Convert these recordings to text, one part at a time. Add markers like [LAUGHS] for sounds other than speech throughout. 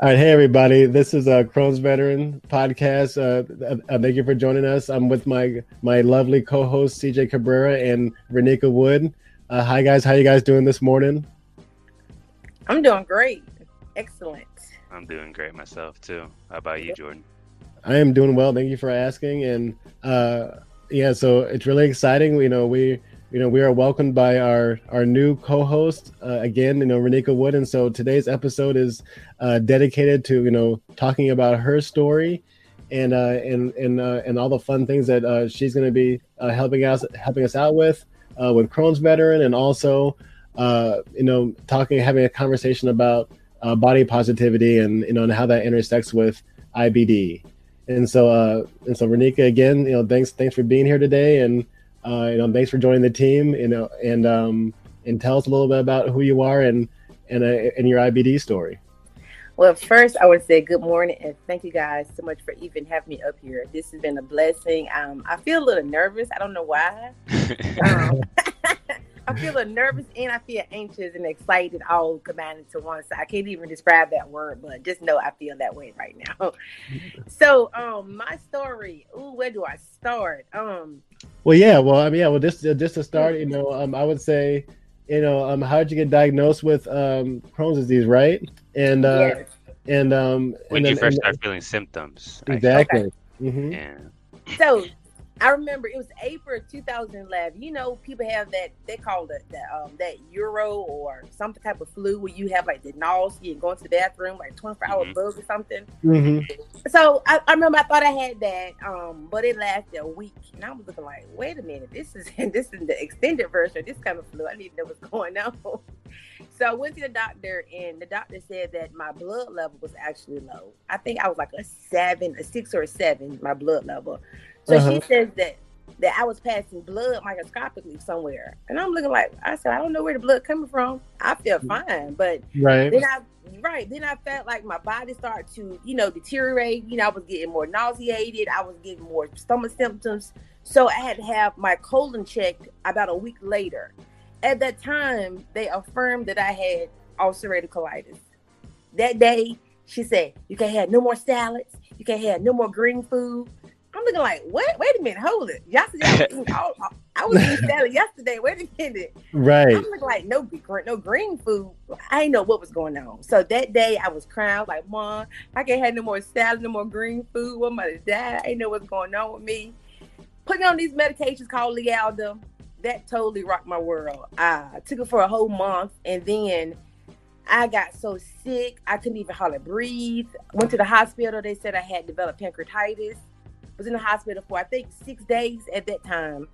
All right, hey everybody. This is a Crohn's Veteran podcast. Uh, uh, thank you for joining us. I'm with my my lovely co-host CJ Cabrera and Renika Wood. Uh, hi guys, how you guys doing this morning? I'm doing great. Excellent. I'm doing great myself too. How about you, Jordan? I am doing well. Thank you for asking. And uh, yeah, so it's really exciting. You know, we you know we are welcomed by our our new co-host uh, again you know renika wood. And so today's episode is uh, dedicated to you know talking about her story and uh, and and uh, and all the fun things that uh, she's going to be uh, helping us helping us out with uh, with Crohn's veteran and also uh, you know talking having a conversation about uh, body positivity and you know and how that intersects with IBD and so uh, and so Renika again you know thanks thanks for being here today and uh, you know, thanks for joining the team. You know, and um, and tell us a little bit about who you are and and uh, and your IBD story. Well, first, I would say good morning and thank you guys so much for even having me up here. This has been a blessing. Um, I feel a little nervous. I don't know why. [LAUGHS] um, [LAUGHS] I feel a little nervous and I feel anxious and excited all combined into one. So I can't even describe that word, but just know I feel that way right now. [LAUGHS] so, um, my story. Ooh, where do I start? Um, well, yeah, well, I mean, yeah, well, just just to start, you know, um, I would say, you know, um, how did you get diagnosed with um Crohn's disease, right? And uh, yes. and um, when and you then, first start feeling symptoms, exactly. Okay. Mm-hmm. Yeah. So I remember it was April 2011. You know, people have that they call it that um that Euro or some type of flu where you have like the nausea and going to the bathroom like 24 hour mm-hmm. bug or something. Mm-hmm. So I, I, remember I thought I had that, um, but it lasted a week, and I was looking like, wait a minute, this is [LAUGHS] this is the extended version of this kind of flu. I need to know what's going on. [LAUGHS] so I went to the doctor, and the doctor said that my blood level was actually low. I think I was like a seven, a six or a seven, my blood level. So uh-huh. she says that that I was passing blood microscopically somewhere, and I'm looking like I said, I don't know where the blood coming from. I feel mm. fine, but right then I right then I felt like my body started to you know deteriorate. You know, I was getting more nauseated. I was getting more stomach symptoms. So I had to have my colon checked about a week later. At that time, they affirmed that I had ulcerative colitis. That day, she said, "You can't have no more salads. You can't have no more green food. I'm looking like, what? Wait a minute, hold it. Yesterday, [LAUGHS] I was eating, I was eating salad yesterday. Wait a minute. Right. I'm looking like no no green food. I didn't know what was going on. So that day, I was crying like, Mom, I can't have no more salad, no more green food. What am I to die? I didn't know what's going on with me. Putting on these medications called Lialda, that totally rocked my world. I took it for a whole month, and then I got so sick I couldn't even hardly breathe. Went to the hospital. They said I had developed pancreatitis was in the hospital for I think six days at that time.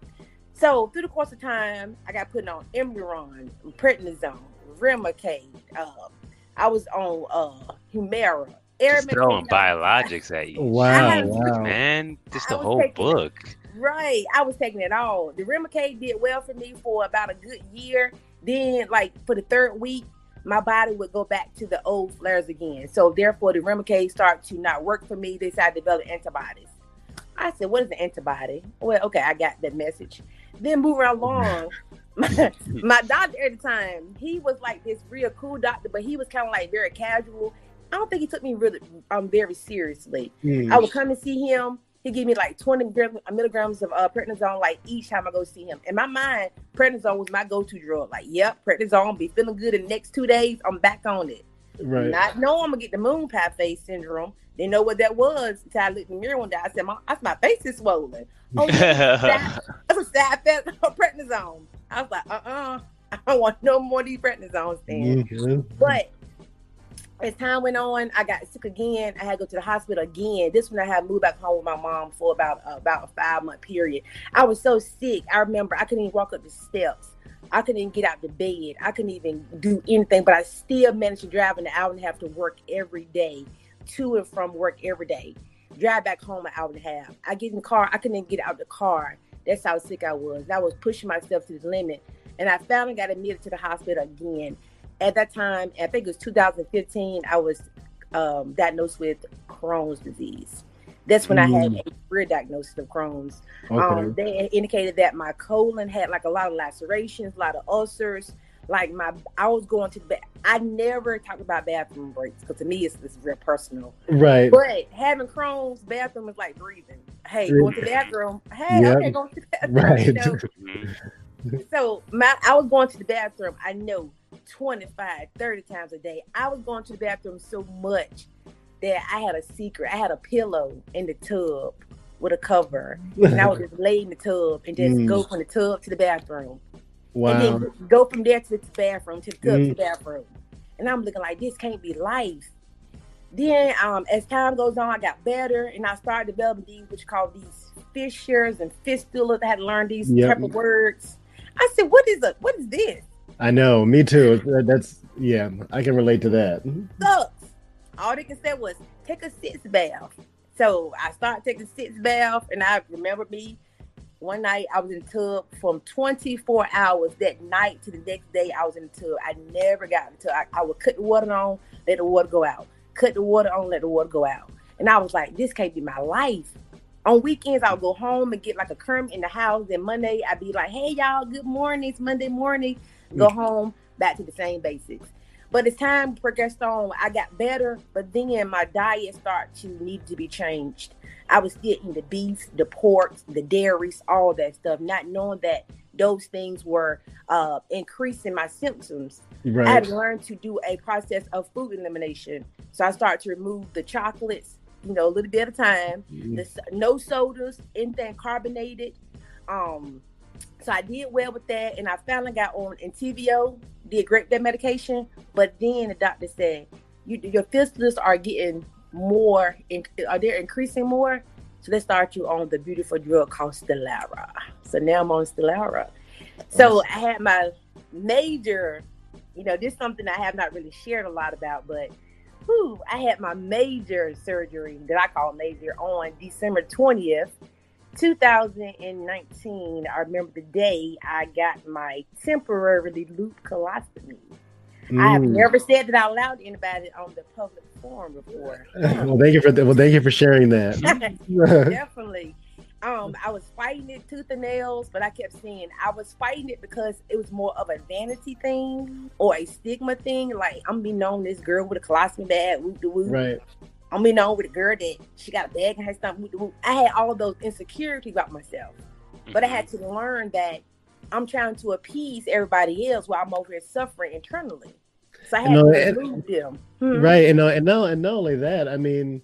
So through the course of time, I got put on Imuran, prednisone, Remicade. Uh, I was on uh, Humira. Just throwing biologics at you. Wow, wow. man, just the whole book. right, I was taking it all. The Remicade did well for me for about a good year. Then, like for the third week, my body would go back to the old flares again. So therefore, the Remicade started to not work for me. They decided to develop antibodies. I said, what is an antibody? Well, okay, I got that message. Then moving along, [LAUGHS] my, my doctor at the time, he was like this real cool doctor, but he was kind of like very casual. I don't think he took me really um very seriously. Mm. I would come and see him. He gave me like 20 milligrams of uh, prednisone like each time I go see him. In my mind, prednisone was my go-to drug. Like, yep, prednisone, be feeling good in the next two days. I'm back on it. Right. Not knowing I'm gonna get the moon pie face syndrome. Didn't know what that was until I looked in the mirror one day. I said, "My, my face is swollen." Oh, [LAUGHS] that's a side effect of prednisone. I was like, "Uh, uh-uh, uh I don't want no more of these prednisones." Then, mm-hmm. but as time went on, I got sick again. I had to go to the hospital again. This one I had moved back home with my mom for about uh, about a five month period. I was so sick. I remember I couldn't even walk up the steps. I couldn't even get out the bed. I couldn't even do anything. But I still managed to drive an hour and a half to work every day to and from work every day. Drive back home an hour and a half. I get in the car, I couldn't even get out the car. That's how sick I was. I was pushing myself to the limit. And I finally got admitted to the hospital again. At that time, I think it was 2015, I was um, diagnosed with Crohn's disease. That's when mm. I had mm. a real diagnosis of Crohn's. Okay. Um, they indicated that my colon had like a lot of lacerations, a lot of ulcers. Like my, I was going to the bathroom. I never talk about bathroom breaks because to me it's, it's real personal. Right. But having Crohn's, bathroom is like breathing. Hey, going to the bathroom. Hey, yep. okay, go to the bathroom. Right. You know? [LAUGHS] So my I was going to the bathroom. I know 25, 30 times a day. I was going to the bathroom so much that I had a secret. I had a pillow in the tub with a cover, and I would [LAUGHS] just lay in the tub and just mm. go from the tub to the bathroom. Wow. And then go from there to the bathroom, to the tub mm. to the bathroom. And I'm looking like this can't be life. Then um, as time goes on, I got better and I started developing these, which called these fissures and fistulas. I had to learn these yep. type of words. I said, what is a what is this? I know, me too. That's yeah, I can relate to that. Sucks. All they can say was take a sitz bath. So I started taking sitz bath, and I remember me one night I was in the tub from 24 hours that night to the next day I was in the tub. I never got into I, I would cut the water on, let the water go out. Cut the water on, let the water go out. And I was like, this can't be my life. On weekends, I'll go home and get like a Kermit in the house. Then Monday, I'd be like, hey, y'all, good morning. It's Monday morning. Go mm. home, back to the same basics. But as time progressed on, I got better. But then my diet started to need to be changed. I was getting the beef, the pork, the dairies, all that stuff, not knowing that those things were uh, increasing my symptoms. Right. I had learned to do a process of food elimination. So I started to remove the chocolates, you know, a little bit at a time, mm. the, no sodas, anything carbonated. Um, so I did well with that, and I finally got on Entyvio, did great with that medication. But then the doctor said, you, your fistulas are getting more, in, are they increasing more? So they start you on the beautiful drug called Stelara. So now I'm on Stelara. So I had my major, you know, this is something I have not really shared a lot about, but whew, I had my major surgery that I call major on December 20th, 2019. I remember the day I got my temporarily loop colostomy. Mm. I have mm. never said that out loud to anybody on the public forum before. [LAUGHS] well, thank you for well, thank you for sharing that. [LAUGHS] Definitely. Um, I was fighting it tooth and nails, but I kept saying I was fighting it because it was more of a vanity thing or a stigma thing. Like I'm being known this girl with a colostomy bag, whoop de whoop. Right. I'm being known with a girl that she got a bag and her stomach, whoop de whoop. I had all those insecurities about myself, but I had to learn that I'm trying to appease everybody else while I'm over here suffering internally. So I had no, to remove them. Hmm. Right, and uh, and no, and not only that, I mean,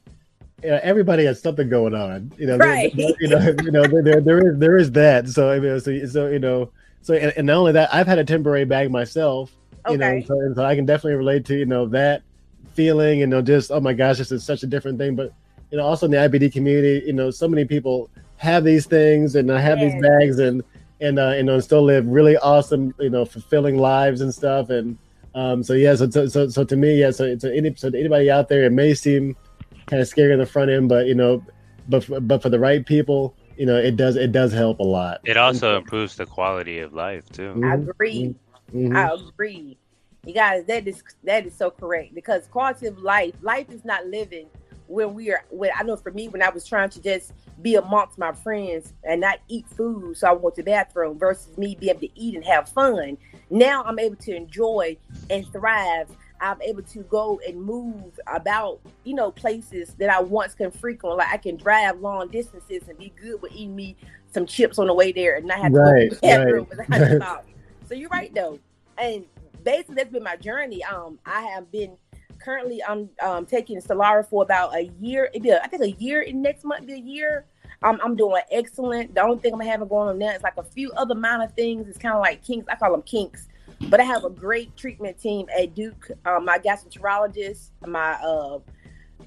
you know, everybody has something going on. You know, right. you know, [LAUGHS] you know, there, there is there is that. So I mean, so, so you know, so and, and, not only that, I've had a temporary bag myself. You okay. know, so, so I can definitely relate to you know that feeling. And you know, just oh my gosh, this is such a different thing. But you know, also in the IBD community, you know, so many people have these things and have yes. these bags and and uh, you know still live really awesome, you know, fulfilling lives and stuff and um, so yeah, so, so so to me, yeah, so, so, any, so anybody out there, it may seem kind of scary on the front end, but you know, but but for the right people, you know, it does it does help a lot. It also improves the quality of life too. I agree. Mm-hmm. I agree. You guys, that is that is so correct because quality of life, life is not living when we are. When I know for me, when I was trying to just be amongst my friends and not eat food, so I went to the bathroom versus me being able to eat and have fun now I'm able to enjoy and thrive. I'm able to go and move about, you know, places that I once can frequent. Like I can drive long distances and be good with eating me some chips on the way there and not have to right, go to the [LAUGHS] bathroom right. [LAUGHS] So you're right though. And basically that's been my journey. Um, I have been currently I'm um, taking Stelara for about a year. It Be a, I think a year in next month be a year. I'm, I'm doing excellent. The only thing I'm having going on now is like a few other minor things. It's kind of like kinks. I call them kinks. But I have a great treatment team at Duke. Um, my gastroenterologist, my uh,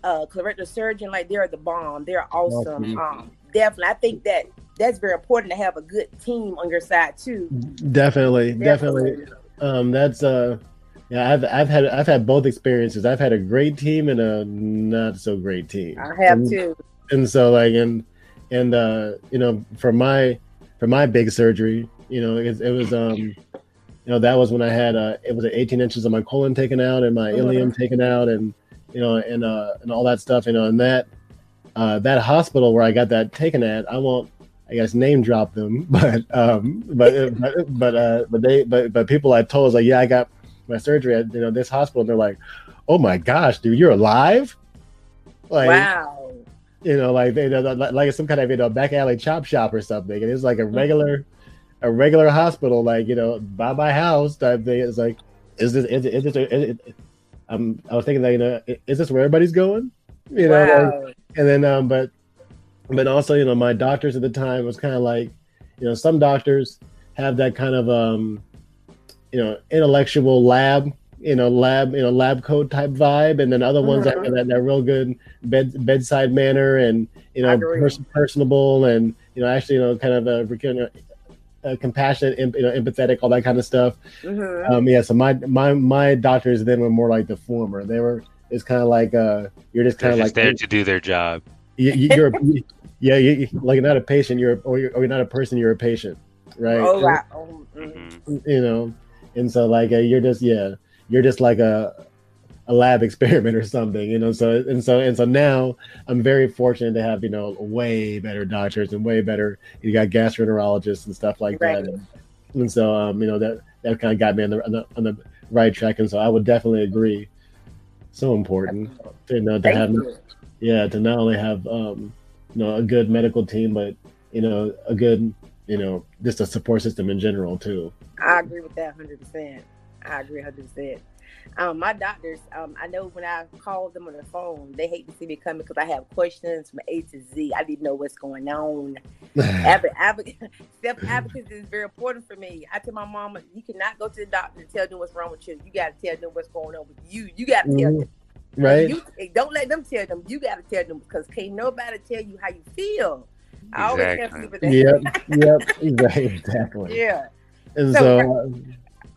uh, colorectal surgeon, like they're the bomb. They're awesome. Um, definitely, I think that that's very important to have a good team on your side too. Definitely, definitely. definitely. Um, that's uh, yeah. I've I've had I've had both experiences. I've had a great team and a not so great team. I have and, too. And so like and and uh, you know, for my for my big surgery, you know, it, it was um, you know, that was when I had uh, it was 18 inches of my colon taken out and my oh, ileum taken out, and you know, and uh, and all that stuff, you know, and that uh, that hospital where I got that taken at, I won't, I guess, name drop them, [LAUGHS] but um, but but but uh, but they but but people I told was like, yeah, I got my surgery at you know this hospital, and they're like, "Oh my gosh, dude, you're alive!" Like, wow. you know, like they like some kind of you know back alley chop shop or something, and it's like a regular, a regular hospital, like you know, by my house type thing. It's like, is this is, is this? Is it, um, I was thinking that you know, is this where everybody's going? You know, Wow. like, and then um, but but also you know, my doctors at the time was kind of like, you know, some doctors have that kind of um, you know, intellectual lab. You know, lab, you know, lab coat type vibe, and then other ones that, Mhm. that that real good bed bedside manner, and you know, pers- personable, and you know, actually, you know, kind of a, kind of, uh, compassionate, em- you know, empathetic, all that kind of stuff. Mhm. Um, yeah, so my my my doctors then were more like the former. They were it's kind of like uh, you're just kind of just like there to do their job. You, you- you're [LAUGHS] you- yeah, you, you- like not a patient, you're or you're, or you're not a person, you're a patient, right? Oh, wow. Oh, mm. hmm You know, and so like uh, you're just yeah, you're just like a a lab [LAUGHS] experiment or something, you know. So and so and so now I'm very fortunate to have you know way better doctors and way better. You got gastroenterologists and stuff like Right. that, and, and so um, you know that that kind of got me on the, on the on the right track, and so I would definitely agree. So important, to, you know, to Thank have you. Yeah to not only have um you know a good medical team but you know a good you know just a support system in general too I agree with that 100%. I agree 100%. Um, my doctors, um, I know when I call them on the phone, they hate to see me coming because I have questions from A to Z. I need to know what's going on. [LAUGHS] Self advocacy is very important for me. I tell my mama, you cannot go to the doctor and tell them what's wrong with you. You got to tell them what's going on with you. You got to tell Mhm. them. Right You, don't let them tell them. You got to tell them because can't nobody tell you how you feel. I always tell Exactly. people that. yep yep [LAUGHS] exactly exactly yeah. and So- so, uh,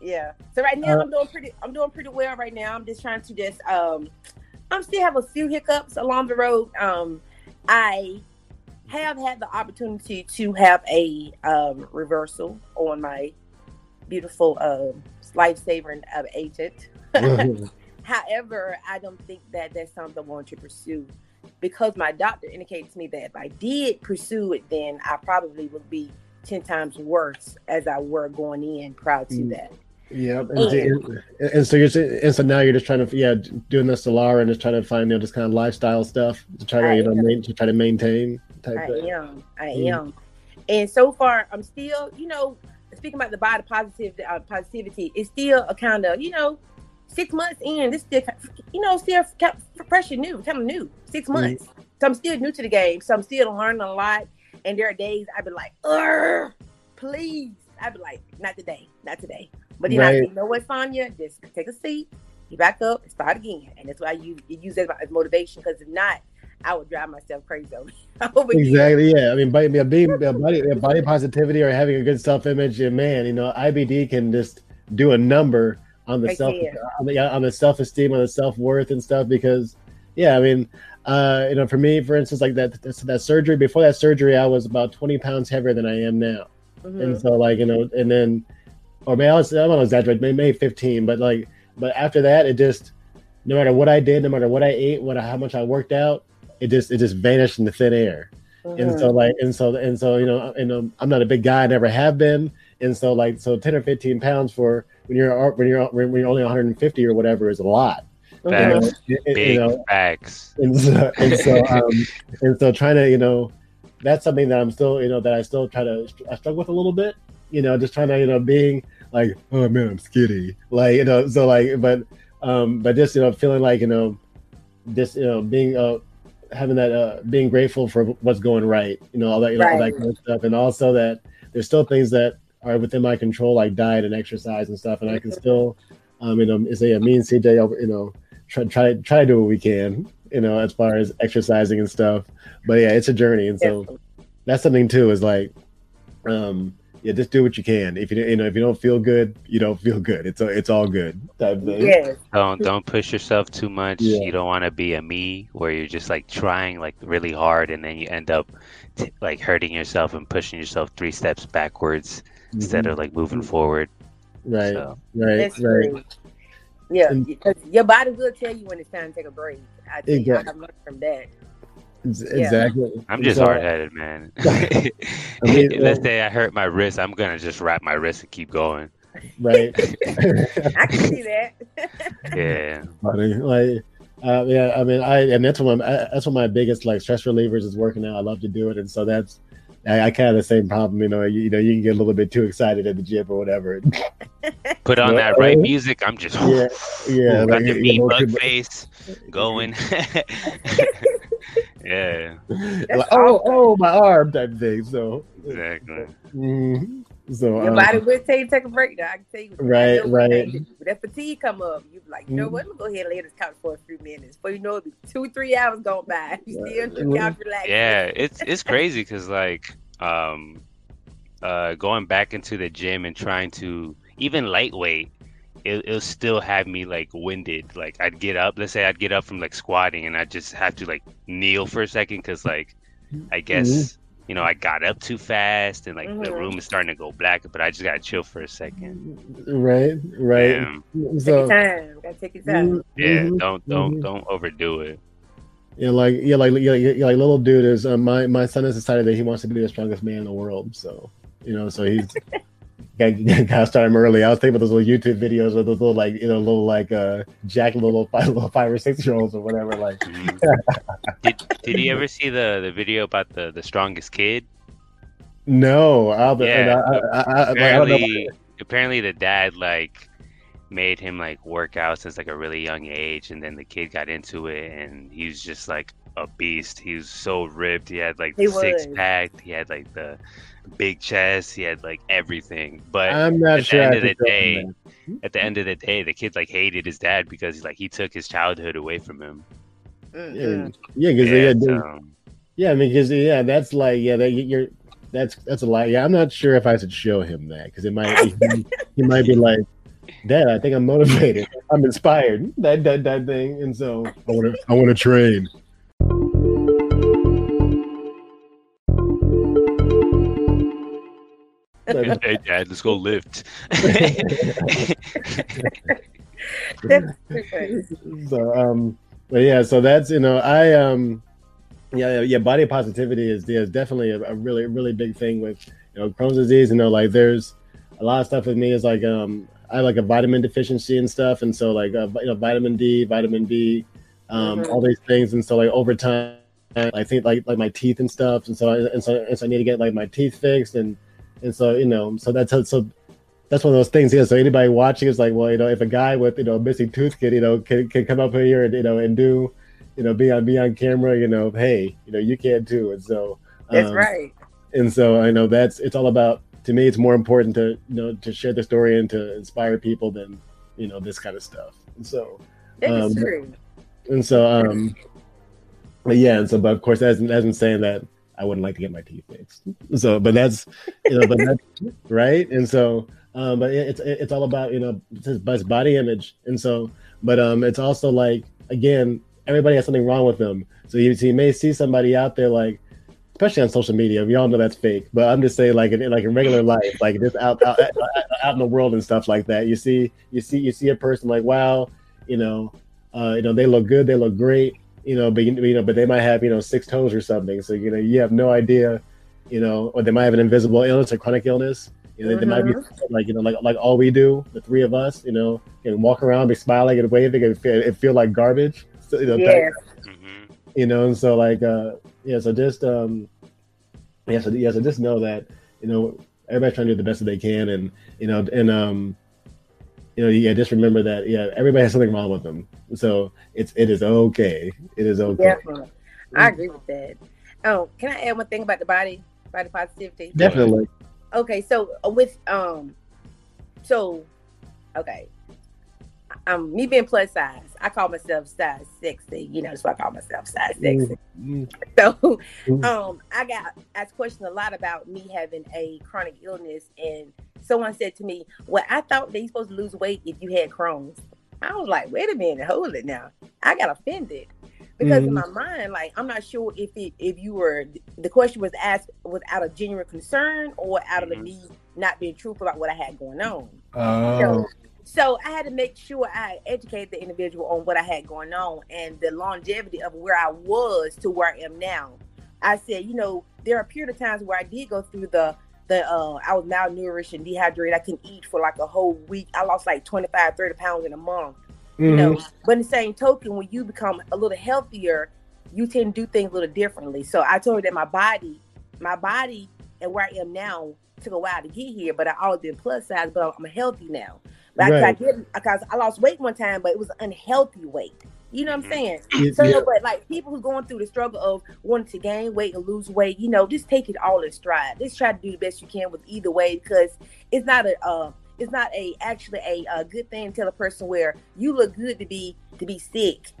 Yeah. So right now Uh, I'm doing pretty I'm doing pretty well right now. I'm just trying to just um I'm still have a few hiccups along the road. Um I have had the opportunity to have a um reversal on my beautiful um life-saving uh, agent. [LAUGHS] [LAUGHS] However, I don't think that that's something I want to pursue because my doctor indicated to me that if I did pursue it, then I probably would be 10 times worse as I were going in prior to Mm. that. Yeah, and, and, and so you're and so now you're just trying to yeah doing the solar and just trying to find you know just kind of lifestyle stuff to try to I you know main, to try to maintain type I thing. am. I Mm. am. And so far, I'm still, you know, speaking about the body positive uh, positivity, it's still a kind of, you know, six months in. This still, you know, still fresh and new, kind of new. Six mm-hmm. months, so I'm still new to the game. So I'm still learning a lot. And there are days I've been like, "Ugh, please." I'd be like, "Not today, not today." But then I Right. say, "You know what, Sonya? Just take a seat, get back up, and start again." And that's why you you use that as motivation. Because if not, I would drive myself crazy over, [LAUGHS] over here. Exactly. Yeah. I mean, by, being body, body positivity or having a good self image, man, you know, IBD can just do a number on the self on the, on the self esteem, on the self worth and stuff. Because, yeah, I mean, uh, you know, for me, for instance, like that that, surgery. Before that surgery, I was about twenty pounds heavier than I am now, Mhm. and so like you know, and then, or maybe I was I don't exaggerate, maybe, maybe fifteen, but like, but after that, it just no matter what I did, no matter what I ate, what how much I worked out, it just it just vanished into thin air and Mhm. so like and so and so you know and um, i'm not a big guy i never have been and so like so 10 or 15 pounds for when you're when you're when you're only 150 or whatever is a lot you know, Facts. You- you Big know facts. and so and so um and so trying to you know that's something that i'm still you know that i still try to i struggle with a little bit you know just trying to you know being like oh man i'm skinny like you know so like but um but just you know feeling like you know just you know being uh having that uh being grateful for what's going right you know all that you know, all that kind of stuff and also that there's still things that are within my control like diet and exercise and stuff and i can still um you know say a me and cj you know try try try to do what we can you know as far as exercising and stuff but yeah it's a journey and so Definitely. that's something too is like um yeah just do what you can if you you know if you don't feel good you don't feel good it's a, it's all good type thing yes, Don't don't push yourself too much. Yeah. You don't want to be a me where you're just like trying like really hard and then you end up t- like hurting yourself and pushing yourself three steps backwards instead Mhm. of like moving forward. right So right that's right true. Yeah, because your body will tell you when it's time to take a break. I think I Exactly. have learned from that. Ex- exactly I'm just So- hard headed, man. [LAUGHS] mean, [LAUGHS] Let's say I hurt my wrist, I'm gonna just wrap my wrist and keep going. right. [LAUGHS] I can see that. Yeah. Funny. Like, uh, yeah, I mean, I and that's one. Of my, that's one of my biggest like stress relievers is working out. I love to do it, and so that's I, I kind of have the same problem. You know, you, you know, you can get a little bit too excited at the gym or whatever. [LAUGHS] Put on that right music. I'm just yeah, [LAUGHS] yeah. got like, the you meat know, bug face going. [LAUGHS] yeah, like, oh, oh, my arm type thing. So, exactly. mhm. So Your um, body will tell you to take a break. Though. I can tell you. Right, right. thing. When that fatigue come up, you be like, you know what? Let me go ahead and lay this couch for a few minutes. But you know it, be two, three hours gone by. [LAUGHS] You still on the couch relaxing. Yeah, it's it's crazy because like um uh going back into the gym and trying to even lightweight it, it'll still have me like winded like i'd get up let's say i'd get up from like squatting and i just have to like kneel for a second because like i guess you know i got up too fast and like the Mhm. room is starting to go black but i just gotta chill for a second right, right. Damn. Take So, your time. Gotta take your time. yeah mhm, don't don't mhm. don't overdo it Yeah, like yeah, like yeah, yeah, like little dude is. Uh, my my son has decided that he wants to be the strongest man in the world. So you know, so he's [LAUGHS] got got to start him early. I was thinking about those little YouTube videos of those little like you know little like uh Jack little five [LAUGHS] little five or six year olds or whatever. Like Mhm. did, [LAUGHS] did you ever see the the video about the the strongest kid no, I'll, Yeah, I, I, I, I, like, I don't know. apparently apparently the dad like made him like work out since like a really young age and then the kid got into it and he was just like a beast he was so ripped he had like He six was. pack he had like the big chest he had like everything but I'm not at sure. the I end of the day hmm? at the end of the day the kid like hated his dad because he's like he took his childhood away from him mm, Yeah, yeah, because yeah, yeah, dude, so, yeah, I mean, because yeah, that's like yeah, that you're that's that's a lie. Yeah, I'm not sure if I should show him that because it might he, he might be like, Dad, I think I'm motivated. I'm inspired. That that that thing, and so I want to I want to train. Hey [LAUGHS] dad. Let's go lift. That's too funny. so um but yeah so that's you know i um yeah yeah, yeah body positivity is is definitely a, a really really big thing with you know crohn's disease you know like there's a lot of stuff with me is like um i have like a vitamin deficiency and stuff. And so like uh, you know vitamin d vitamin b um Mhm. all these things. And so like over time i think like like my teeth and stuff. And so I, and so and so i need to get like my teeth fixed. And and so you know so that's so that's one of those things. Yeah. So anybody watching is like, well, you know, if a guy with you know a missing tooth kid, you know, can, can come up here and you know and do, you know, be on be on camera, you know, hey, you know, you can too. And so That's um, right. And so I know that's it's all about. To me, it's more important to you know to share the story and to inspire people than you know this kind of stuff. And so That is um, true. and so um, yeah. And so, but of course, that's that's been saying that I wouldn't like to get my teeth fixed. So, but that's you know, but that's [LAUGHS] right. And so, um, but it- it's it's all about you know it's, it's body image, and so, but um, it's also like again, everybody has something wrong with them. So you, you may see somebody out there like, especially on social media. We all know that's fake, but I'm just saying like in, like in regular life, like just out, out out out in the world and stuff like that. You see you see you see a person like wow, you know, uh, you know they look good, they look great, you know, but you know, but they might have you know six toes or something. So you know you have no idea, you know, or they might have an invisible illness or chronic illness. You know, they, they might be like you know like like all we do, the three of us, you know, can walk around, be smiling and waving, and feel, it feel like garbage. So, you know, Yes. Mhm. you know, and so like uh yeah, so just um yeah, so yeah, so just know that, you know, everybody's trying to do the best that they can and you know, and um you know, yeah, just remember that yeah, everybody has something wrong with them. So it's it is okay. It is okay. Definitely. I agree with that. Oh, can I add one thing about the body, body positivity? Definitely. Okay, so uh, with um, so okay, um, me being plus size, I call myself size sixty. You know, that's why I call myself size sixty. Mm, [LAUGHS] So, mm. um, I got asked questions a lot about me having a chronic illness, and someone said to me, "Well, I thought that you're supposed to lose weight if you had Crohn's." I was like, "Wait a minute, hold it now." I got offended because in Mhm. my mind, like, I'm not sure if it if you were the question was asked was out of genuine concern or out of the me not being truthful about what I had going on. Oh. So I had to make sure I educated the individual on what I had going on and the longevity of where I was to where I am now. I said, you know, there are period of times where I did go through the the uh, I was malnourished and dehydrated. I couldn't eat for like a whole week. I lost like 25, 30 pounds in a month. Mm-hmm. You know, but in the same token, when you become a little healthier, you tend to do things a little differently. So I told her that my body, my body, and where I am now took a while to get here, but I always been plus size, but I'm healthy now. But Right. I, I didn't because I lost weight one time, but it was unhealthy weight. You know what I'm saying? Yeah, So, yeah. but like people who going through the struggle of wanting to gain weight and lose weight, you know, just take it all in stride. Just try to do the best you can with either way because it's not a uh, it's not a actually a, a good thing to tell a person where you look good to be to be sick.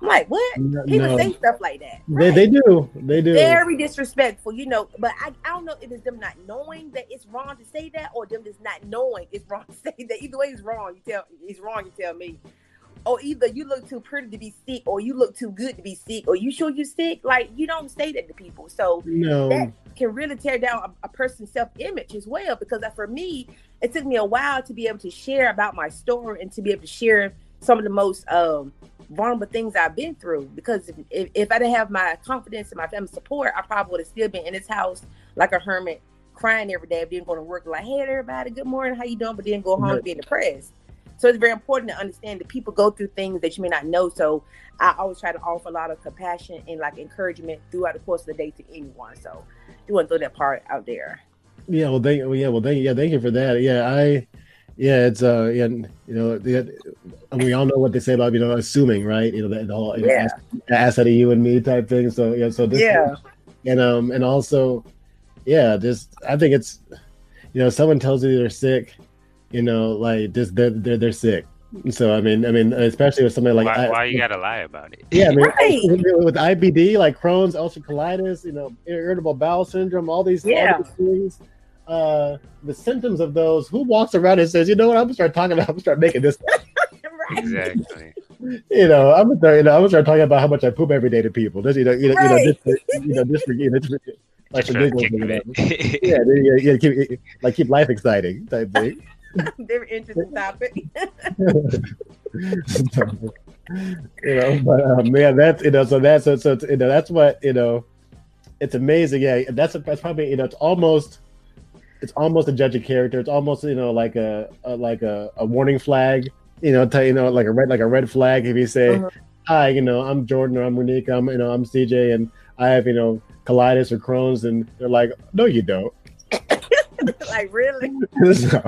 I'm like, what? No, People no. say stuff like that. They, Right. they do. They do. Very disrespectful, you know. But I, I don't know if it's them not knowing that it's wrong to say that, or them just not knowing it's wrong to [LAUGHS] say that. Either way, it's wrong. You tell it's wrong. You tell me. Or either you look too pretty to be sick, or you look too good to be sick, or you sure you sick. Like you don't say that to people. So no. that can really tear down a, a person's self-image as well because for me it took me a while to be able to share about my story and to be able to share some of the most um, vulnerable things i've been through because if, if, if i didn't have my confidence and my family support i probably would have still been in this house like a hermit crying every day didn't go to work like hey everybody good morning how you doing but then go home Right. being depressed so it's very important to understand that people go through things that you may not know so i always try to offer a lot of compassion and like encouragement throughout the course of the day to anyone so you want to throw that part out there. Yeah, well, thank yeah, well, thank yeah, thank you for that. Yeah, I, yeah, it's uh, yeah, you know, the, and we all know what they say about you know assuming, right? You know, the, the whole you Yeah. ask, ask out of you and me type thing. So yeah, so this, Yeah. and um, and also, yeah, just I think it's, you know, someone tells you they're sick, you know, like just they're they're, they're sick. So I mean, I mean, especially with something like why, I- why you gotta lie about it? yeah, I mean, Right. [LAUGHS] with, with IBD, like Crohn's, ulcerative colitis, you know, irritable bowel syndrome, all these, Yeah. all these things, uh, the symptoms of those. Who walks around and says, you know what? I'm gonna start talking about. I'm gonna start making this. right. Exactly. You know, I'm gonna start. You know, I'm gonna start talking about how much I poop every day to people. Just you know, you know, Right. you know, just, you know, just you know, just like Just for for the giggles kick or of Yeah, yeah, yeah, keep like keep life exciting type thing. Very interesting topic. you know, but um, yeah, that's you know, so that's so, so you know, that's what you know. It's amazing, yeah. That's that's probably you know, it's almost, it's almost a judge of character. It's almost you know like a, a like a, a warning flag. You know, tell you know like a red like a red flag if you say, Mhm. "Hi, you know, I'm Jordan or I'm Monique. I'm you know I'm CJ and I have you know colitis or Crohn's," and they're like, "No, you don't." [LAUGHS] like really? [LAUGHS] so,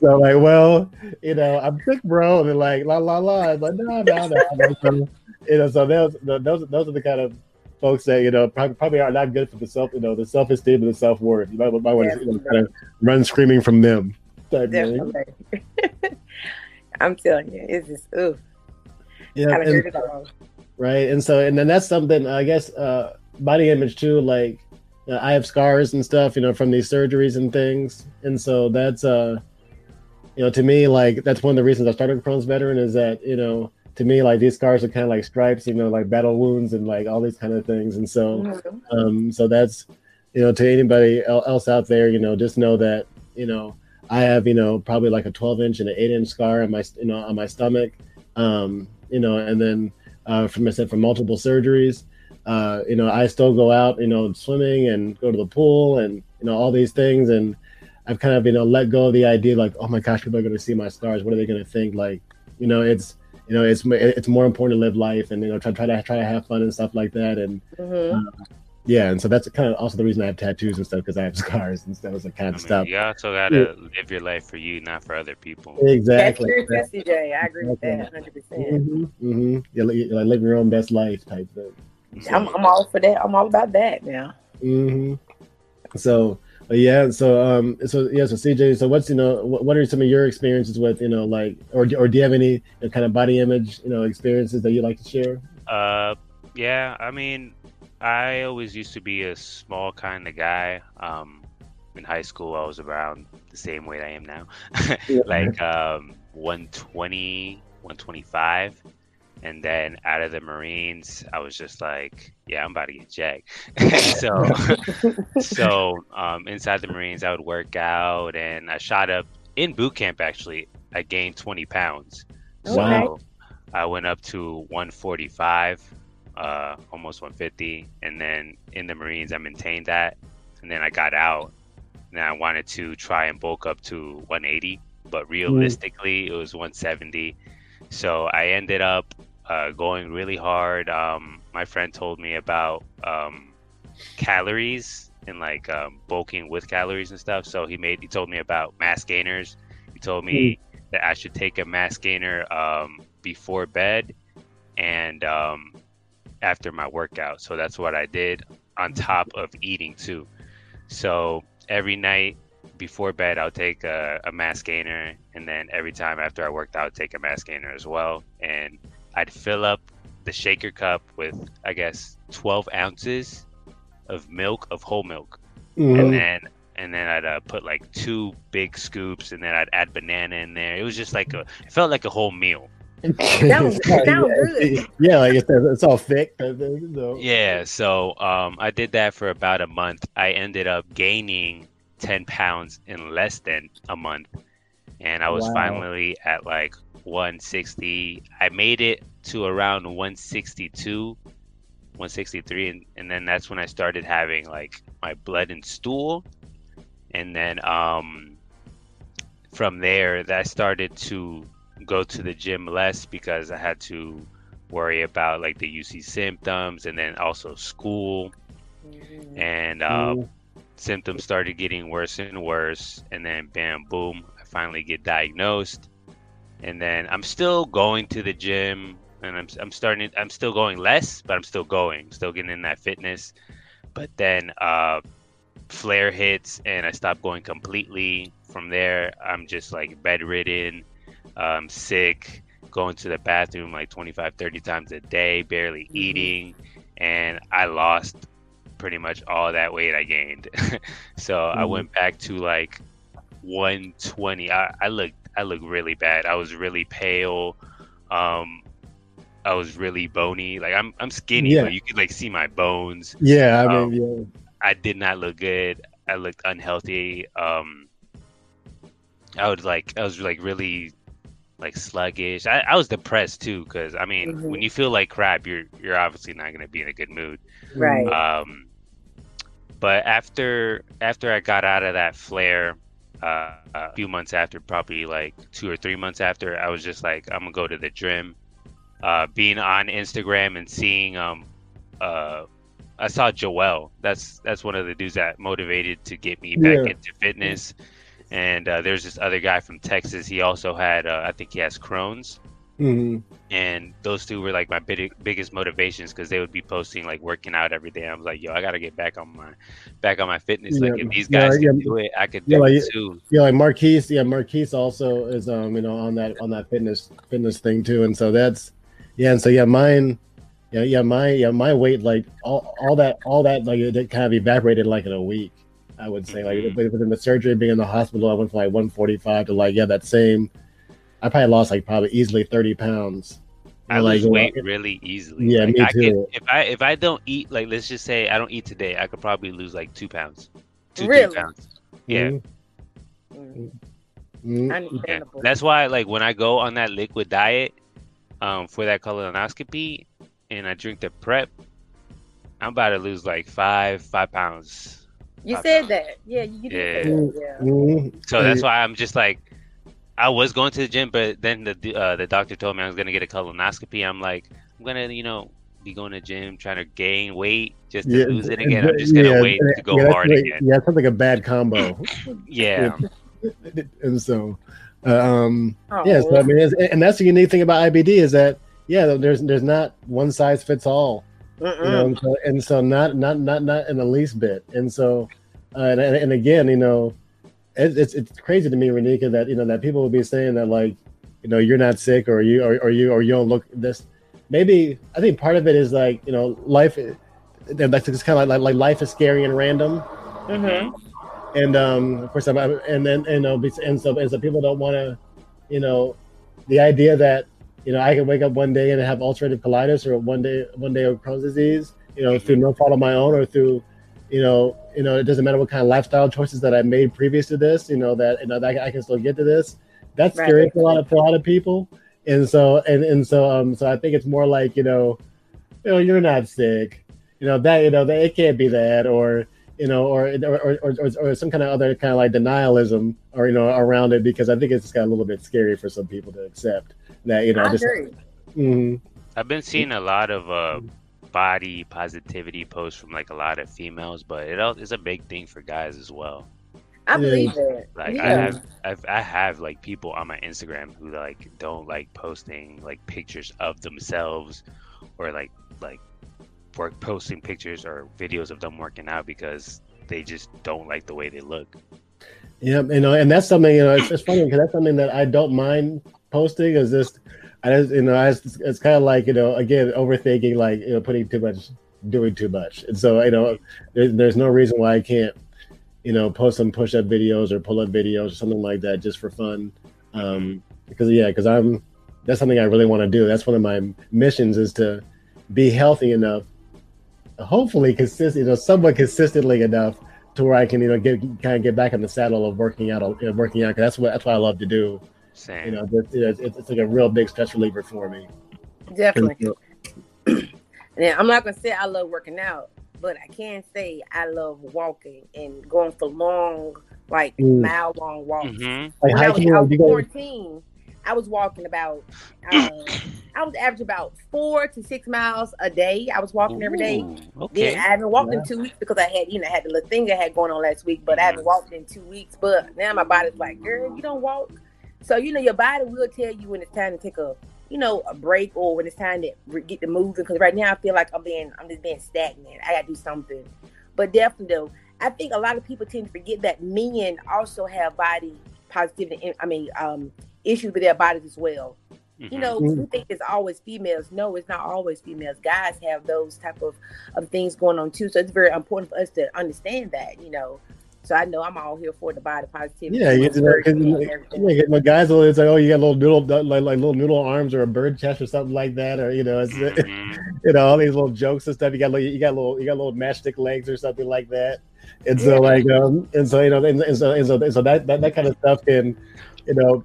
so like, well, you know, I'm sick, bro. And they're like, la la la. I'm like, no, no, no. no. So, [LAUGHS] you know, so those those those are the kind of folks that you know probably, probably are not good for the self, you know, the self esteem and the self worth. You might, might want to you know, kind of run screaming from them. Definitely. [LAUGHS] I'm telling you, it's just ooh, Yeah, and- hurt it all. right. And so, and then that's something I guess uh, body image too. Like, uh, I have scars and stuff, you know, from these surgeries and things, and so that's uh, you know, to me, like that's one of the reasons I started Crohn's veteran is that you know, to me, like these scars are kind of like stripes, you know, like battle wounds and like all these kind of things, and so. Mhm. Um, so that's, you know, to anybody else out there, you know, just know that, you know, I have, you know, probably like a 12 inch and an eight inch scar on my, you know, on my stomach, um, you know, and then, uh, from, I said, from multiple surgeries, uh, you know, I still go out, you know, swimming and go to the pool and, you know, all these things. And I've kind of, you know, let go of the idea like, oh my gosh, people are going to see my scars. What are they going to think? Like, you know, it's, you know, it's, it's more important to live life and, you know, try, try to, try to have fun and stuff like that. And, Mhm. yeah, and so that's kind of also the reason I have tattoos and stuff because I have [LAUGHS] scars and stuff. So I I can't mean, stop. you also gotta live your life for you, not for other people. That's Exactly. true, too, CJ. I agree with that 100. percent hmm hmm You li- you like live your own best life type thing. I'm, I'm all for that. I'm all about that now. hmm So but yeah, so um, so yeah, so CJ, so what's you know what, what are some of your experiences with you know like or or do you have any you know, kind of body image you know experiences that you like to share? Uh, yeah. I mean, I always used to be a small kind of guy. Um, in high school, I was around the same weight I am now, [LAUGHS] like um, 120, 125. And then out of the Marines, I was just like, yeah, I'm about to get jacked. [LAUGHS] so, [LAUGHS] so um, inside the Marines, I would work out, and I shot up in boot camp. Actually, I gained 20 pounds. So. I went up to 145, uh, almost 150, and then in the Marines I maintained that, and then I got out, and I wanted to try and bulk up to 180, but realistically it was 170. So I ended up uh, going really hard. Um, my friend told me about um, calories and like um, bulking with calories and stuff. So he made he told me about mass gainers. He told me that I should take a mass gainer um, before bed and um, after my workout. So that's what I did on top of eating too. So every night before bed, I'll take a, a mass gainer, and then every time after I worked out, I'd take a mass gainer as well. And I'd fill up the shaker cup with, I guess, 12 ounces of milk, of whole milk, Mhm. and then and then I'd uh, put like two big scoops, and then I'd add banana in there. It was just like a, it felt like a whole meal. Sounds- sounds good. Yeah, like it's, it's all thick. So. Yeah, so um, I did that for about a month. I ended up gaining 10 pounds in less than a month. And I was Wow. finally at like 160. I made it to around 162, 163. And, and then that's when I started having like my blood and stool. And then um, from there, I started to go to the gym less because I had to worry about like the UC symptoms and then also school Mhm. and uh, symptoms started getting worse and worse and then bam boom I finally get diagnosed and then I'm still going to the gym and I'm, I'm starting I'm still going less but I'm still going still getting in that fitness but then uh flare hits and I stop going completely from there I'm just like bedridden um sick going to the bathroom like 25 30 times a day barely Mhm. eating and I lost pretty much all that weight I gained. [LAUGHS] so I Mhm. went back to like 120. I, I looked I looked really bad. I was really pale. Um I was really bony. Like I'm I'm skinny, Yeah. but you could like see my bones. Yeah, I Um, mean, I did not look good. I looked unhealthy. Um I was like I was like really like sluggish. I, I was depressed too because I mean Mhm. when you feel like crap, you're you're obviously not gonna be in a good mood. Right. Um, but after after I got out of that flare, uh, a few months after, probably like two or three months after, I was just like, I'm gonna go to the gym. Uh, being on Instagram and seeing, um, uh, I saw Joel. That's that's one of the dudes that motivated to get me back Yeah. into fitness. And uh, there's this other guy from Texas. He also had, uh, I think he has Crohn's Mhm. and those two were like my big, biggest motivations because they would be posting like working out every day. I was like, yo, I gotta get back on my back on my fitness. Like if these guys yeah. can do it, I could Yeah, do like, it too. Yeah, like Marquise. Yeah, Marquise also is um you know on that on that fitness fitness thing too, and so that's yeah, and so yeah, mine. Yeah, yeah, my yeah, my weight like all, all that all that like it, kind of evaporated like in a week. I would say like Mhm. but within the surgery being in the hospital, I went from like 145 to like yeah that same. I probably lost like probably easily 30 pounds. I like, lose weight really easily. Yeah, like, me I could, too. if I if I don't eat, like let's just say I don't eat today, I could probably lose like two pounds, two Really? three pounds. Yeah, Mhm. Mhm. Mhm. yeah. That's why like when I go on that liquid diet, um, for that colonoscopy, and I drink the prep, I'm about to lose like five five pounds. you five said pounds. that. Yeah, you did. Yeah. that, Yeah. Mhm. So that's why I'm just like, I was going to the gym, but then the uh, the doctor told me I was gonna get a colonoscopy. I'm like, I'm gonna, you know, be going to the gym trying to gain weight just to Yeah, lose it again. I'm just gonna yeah, wait to go yeah, hard like- again. Yeah, it sounds like a bad combo. [LAUGHS] [LAUGHS] Yeah, and so, uh, um, Oh, yeah. So I mean, it's, and that's the unique thing about IBD is that yeah, there's there's not one size fits all. You know, and so, and so not not not not in the least bit. And so, uh, and, and and again, you know, it, it's it's crazy to me, Renika, that you know that people will be saying that like, you know, you're not sick or you or, or you or you don't look this. Maybe I think part of it is like you know life. That's it's kind of like, like life is scary and random Mhm. and um, of course, I'm, I'm- and then you know, and so and so people don't want to, you know, the idea that you know I can wake up one day and have ulcerative colitis, or one day one day of Crohn's disease, you know, through no fault of my own, or through, you know, you know, it doesn't matter what kind of lifestyle choices that I made previous to this, you know, that you know that I can still get to this. That's Right. scary for a lot of for a lot of people, and so and and so um, so I think it's more like you know, you know, you're not sick, you know that you know that it can't be that, or you know, or or, or, or, or some kind of other kind of like denialism, or you know, around it because I think it's got a little bit scary for some people to accept that you know. I just, agree. Mhm. I've been seeing a lot of uh, body positivity posts from like a lot of females, but it al- it's a big thing for guys as well. I Yeah. believe that. Like I have, I've, I have like people on my Instagram who like don't like posting like pictures of themselves, or like like work posting pictures or videos of them working out because they just don't like the way they look. Yeah, uh, you know, and that's something you know. It's, it's funny because that's something that I don't mind posting. Is just, I just you know, it's kind of like you know, again, overthinking, like you know, putting too much, doing too much, and so you know, there's there's no reason why I can't, you know, post some push up videos or pull up videos or something like that just for fun. Um, because yeah, because I'm that's something I really want to do. That's one of my missions is to be healthy enough, hopefully consistent, you know, somewhat consistently enough to where I can, you know, get kind of get back in the saddle of working out, you know, working out. Cause that's what that's what I love to do. Saying, You know, it's, it's, it's like a real big stress reliever for me. Definitely. Now, [CLEARS THROAT] I'm not gonna say I love working out, but I can say I love walking and going for long, like Mm. mile long walks. hmm Like When I was hiking, out you go, 14, I was walking about, uh, I was averaging about four to six miles a day. I was walking every day. Okay. Then I haven't walked Yeah. in two weeks because I had, you know, had the little thing I had going on last week, but I haven't walked in two weeks. But now my body's like, girl, you don't walk. So, you know, your body will tell you when it's time to take a, you know, a break or when it's time to re- get to moving. Because right now I feel like I'm being, I'm just being stagnant. I got to do something. But definitely, though, I think a lot of people tend to forget that men also have body positivity. I mean, um, issues with their bodies as well you Mhm. know Mhm. we think it's always females no it's not always females guys have those type of, of things going on too so it's very important for us to understand that you know so i know i'm all here for the body positivity yeah, you know, 'cause, and like, everything. yeah, 'cause my guys will it's like, oh, you got little noodle like like little noodle arms or a bird chest or something like that, or you know, it's [LAUGHS] Mhm. you know all these little jokes and stuff. You got little, you got little, you got little matchstick legs or something like that. And so Yeah. like um and so you know and, and so and so, and so that, that that kind of stuff can you know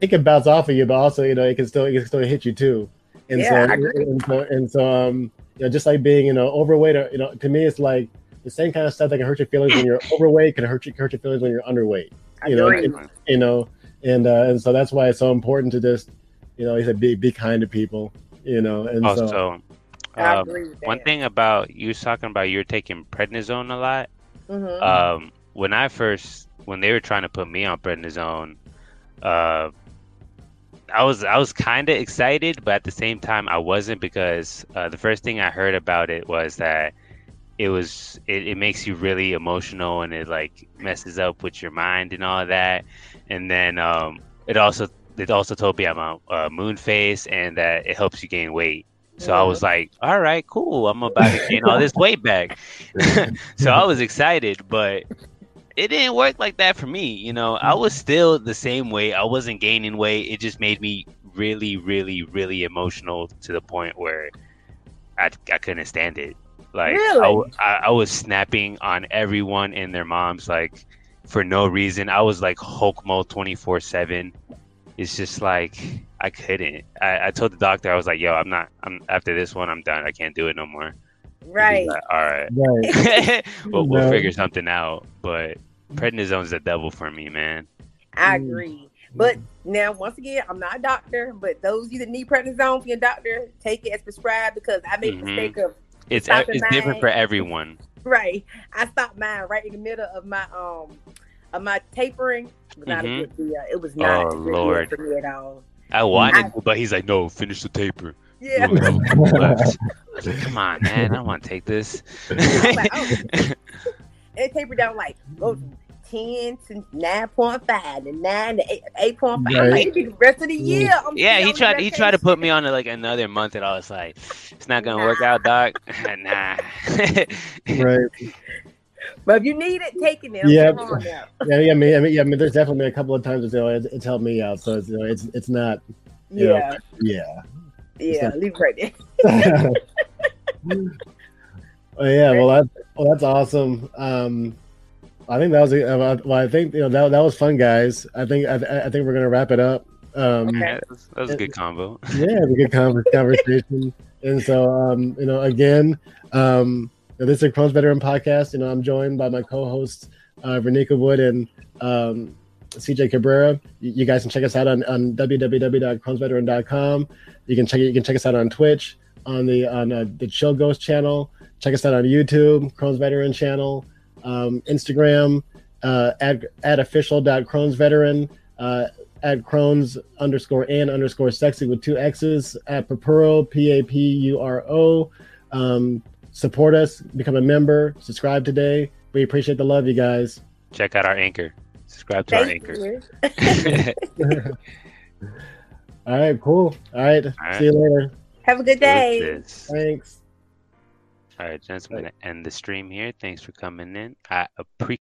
it can bounce off of you, but also you know it can still it can still hit you too. And Yeah, so I agree. and so and so um you know just like being you know overweight or you know to me it's like the same kind of stuff that can hurt your feelings when you're overweight can hurt you hurt your feelings when you're underweight you know, agree. it- you know, and uh, and so that's why it's so important to just, you know, he said be be kind to people, you know, and so Also, I um, one thing about you was talking about you're taking prednisone a lot. Mhm. Um, when I first when they were trying to put me on prednisone, uh, I was I was kind of excited, but at the same time I wasn't because uh, the first thing I heard about it was that it was it, it makes you really emotional and it like messes up with your mind and all that, and then um, it also it also told me I'm a, a moon face and that it helps you gain weight. So I was like, all right, cool. I'm about to gain all this weight back. [LAUGHS] so I was excited, but it didn't work like that for me. You know, I was still the same weight. I wasn't gaining weight. It just made me really, really, really emotional to the point where I, I couldn't stand it. Like I Really? w- I, I was snapping on everyone and their moms like for no reason. I was like Hulk mode 24 seven. It's just like I couldn't. I, I told the doctor I was like, "Yo, I'm not. I'm after this one. I'm done. I can't do it no more." Right like, All right. right, [LAUGHS] we'll, we'll No. figure something out. But prednisone's the devil for me, man. i Mm. agree but now once again i'm not a doctor but those you that need prednisone from your doctor take it as prescribed because i made Mhm. the mistake of it's e- it's mine. different for everyone. Right. I stopped mine right in the middle of my um of my tapering. It was not mm-hmm. a good mm-hmm. deal. It was not oh, a good Lord. deal for me at all. I wanted, I, but he's like, no, finish the taper. Yeah. like, [LAUGHS] Come on, man. I want to take this. like, oh. [LAUGHS] And taper down like, oh, 10 to 9.5 and 9 to 8.5. Right. Like, the rest of the mm. year. I'm yeah, he tried he tried to put me on to like another month and I was like, it's not going to nah. work out, doc. [LAUGHS] [LAUGHS] nah. right. But if you need it, take it. [LAUGHS] Yeah, yeah, yeah. I mean, yeah. I mean, there's definitely a couple of times it's, it's helped me out. So it's, it's it's not. yeah. Know, yeah. Yeah. Not... Leave right there. oh yeah. Well, that's well, that's awesome. Um, I think that was a, uh, well, I think you know that that was fun, guys. I think I, I think we're gonna wrap it up. Um, Okay. Yeah, that was, that was a good combo. yeah, it was a good [LAUGHS] conver- conversation. And so, um, you know, again, um, this is a Crohn's Veteran podcast. You know, I'm joined by my co-hosts, uh, Renika Wood and um, CJ Cabrera. You, you, guys can check us out on, on www.crohnsveteran.com. You can check you can check us out on Twitch, on the on uh, the Chill Ghost channel. Check us out on YouTube, Crohn's Veteran channel, um, Instagram, uh, at at official.crohnsveteran, uh, at Crohn's underscore and underscore sexy with two X's at Papuro, P A P U R O. Um, support us, become a member, subscribe today. We appreciate the love, you guys. Check out our anchor. Subscribe to Thank our anchor. [LAUGHS] [LAUGHS] All right, cool. All right. All right. See you later. Have a good day. Thanks. All right, gents, I'm going to end the stream here. Thanks for coming in. I appreciate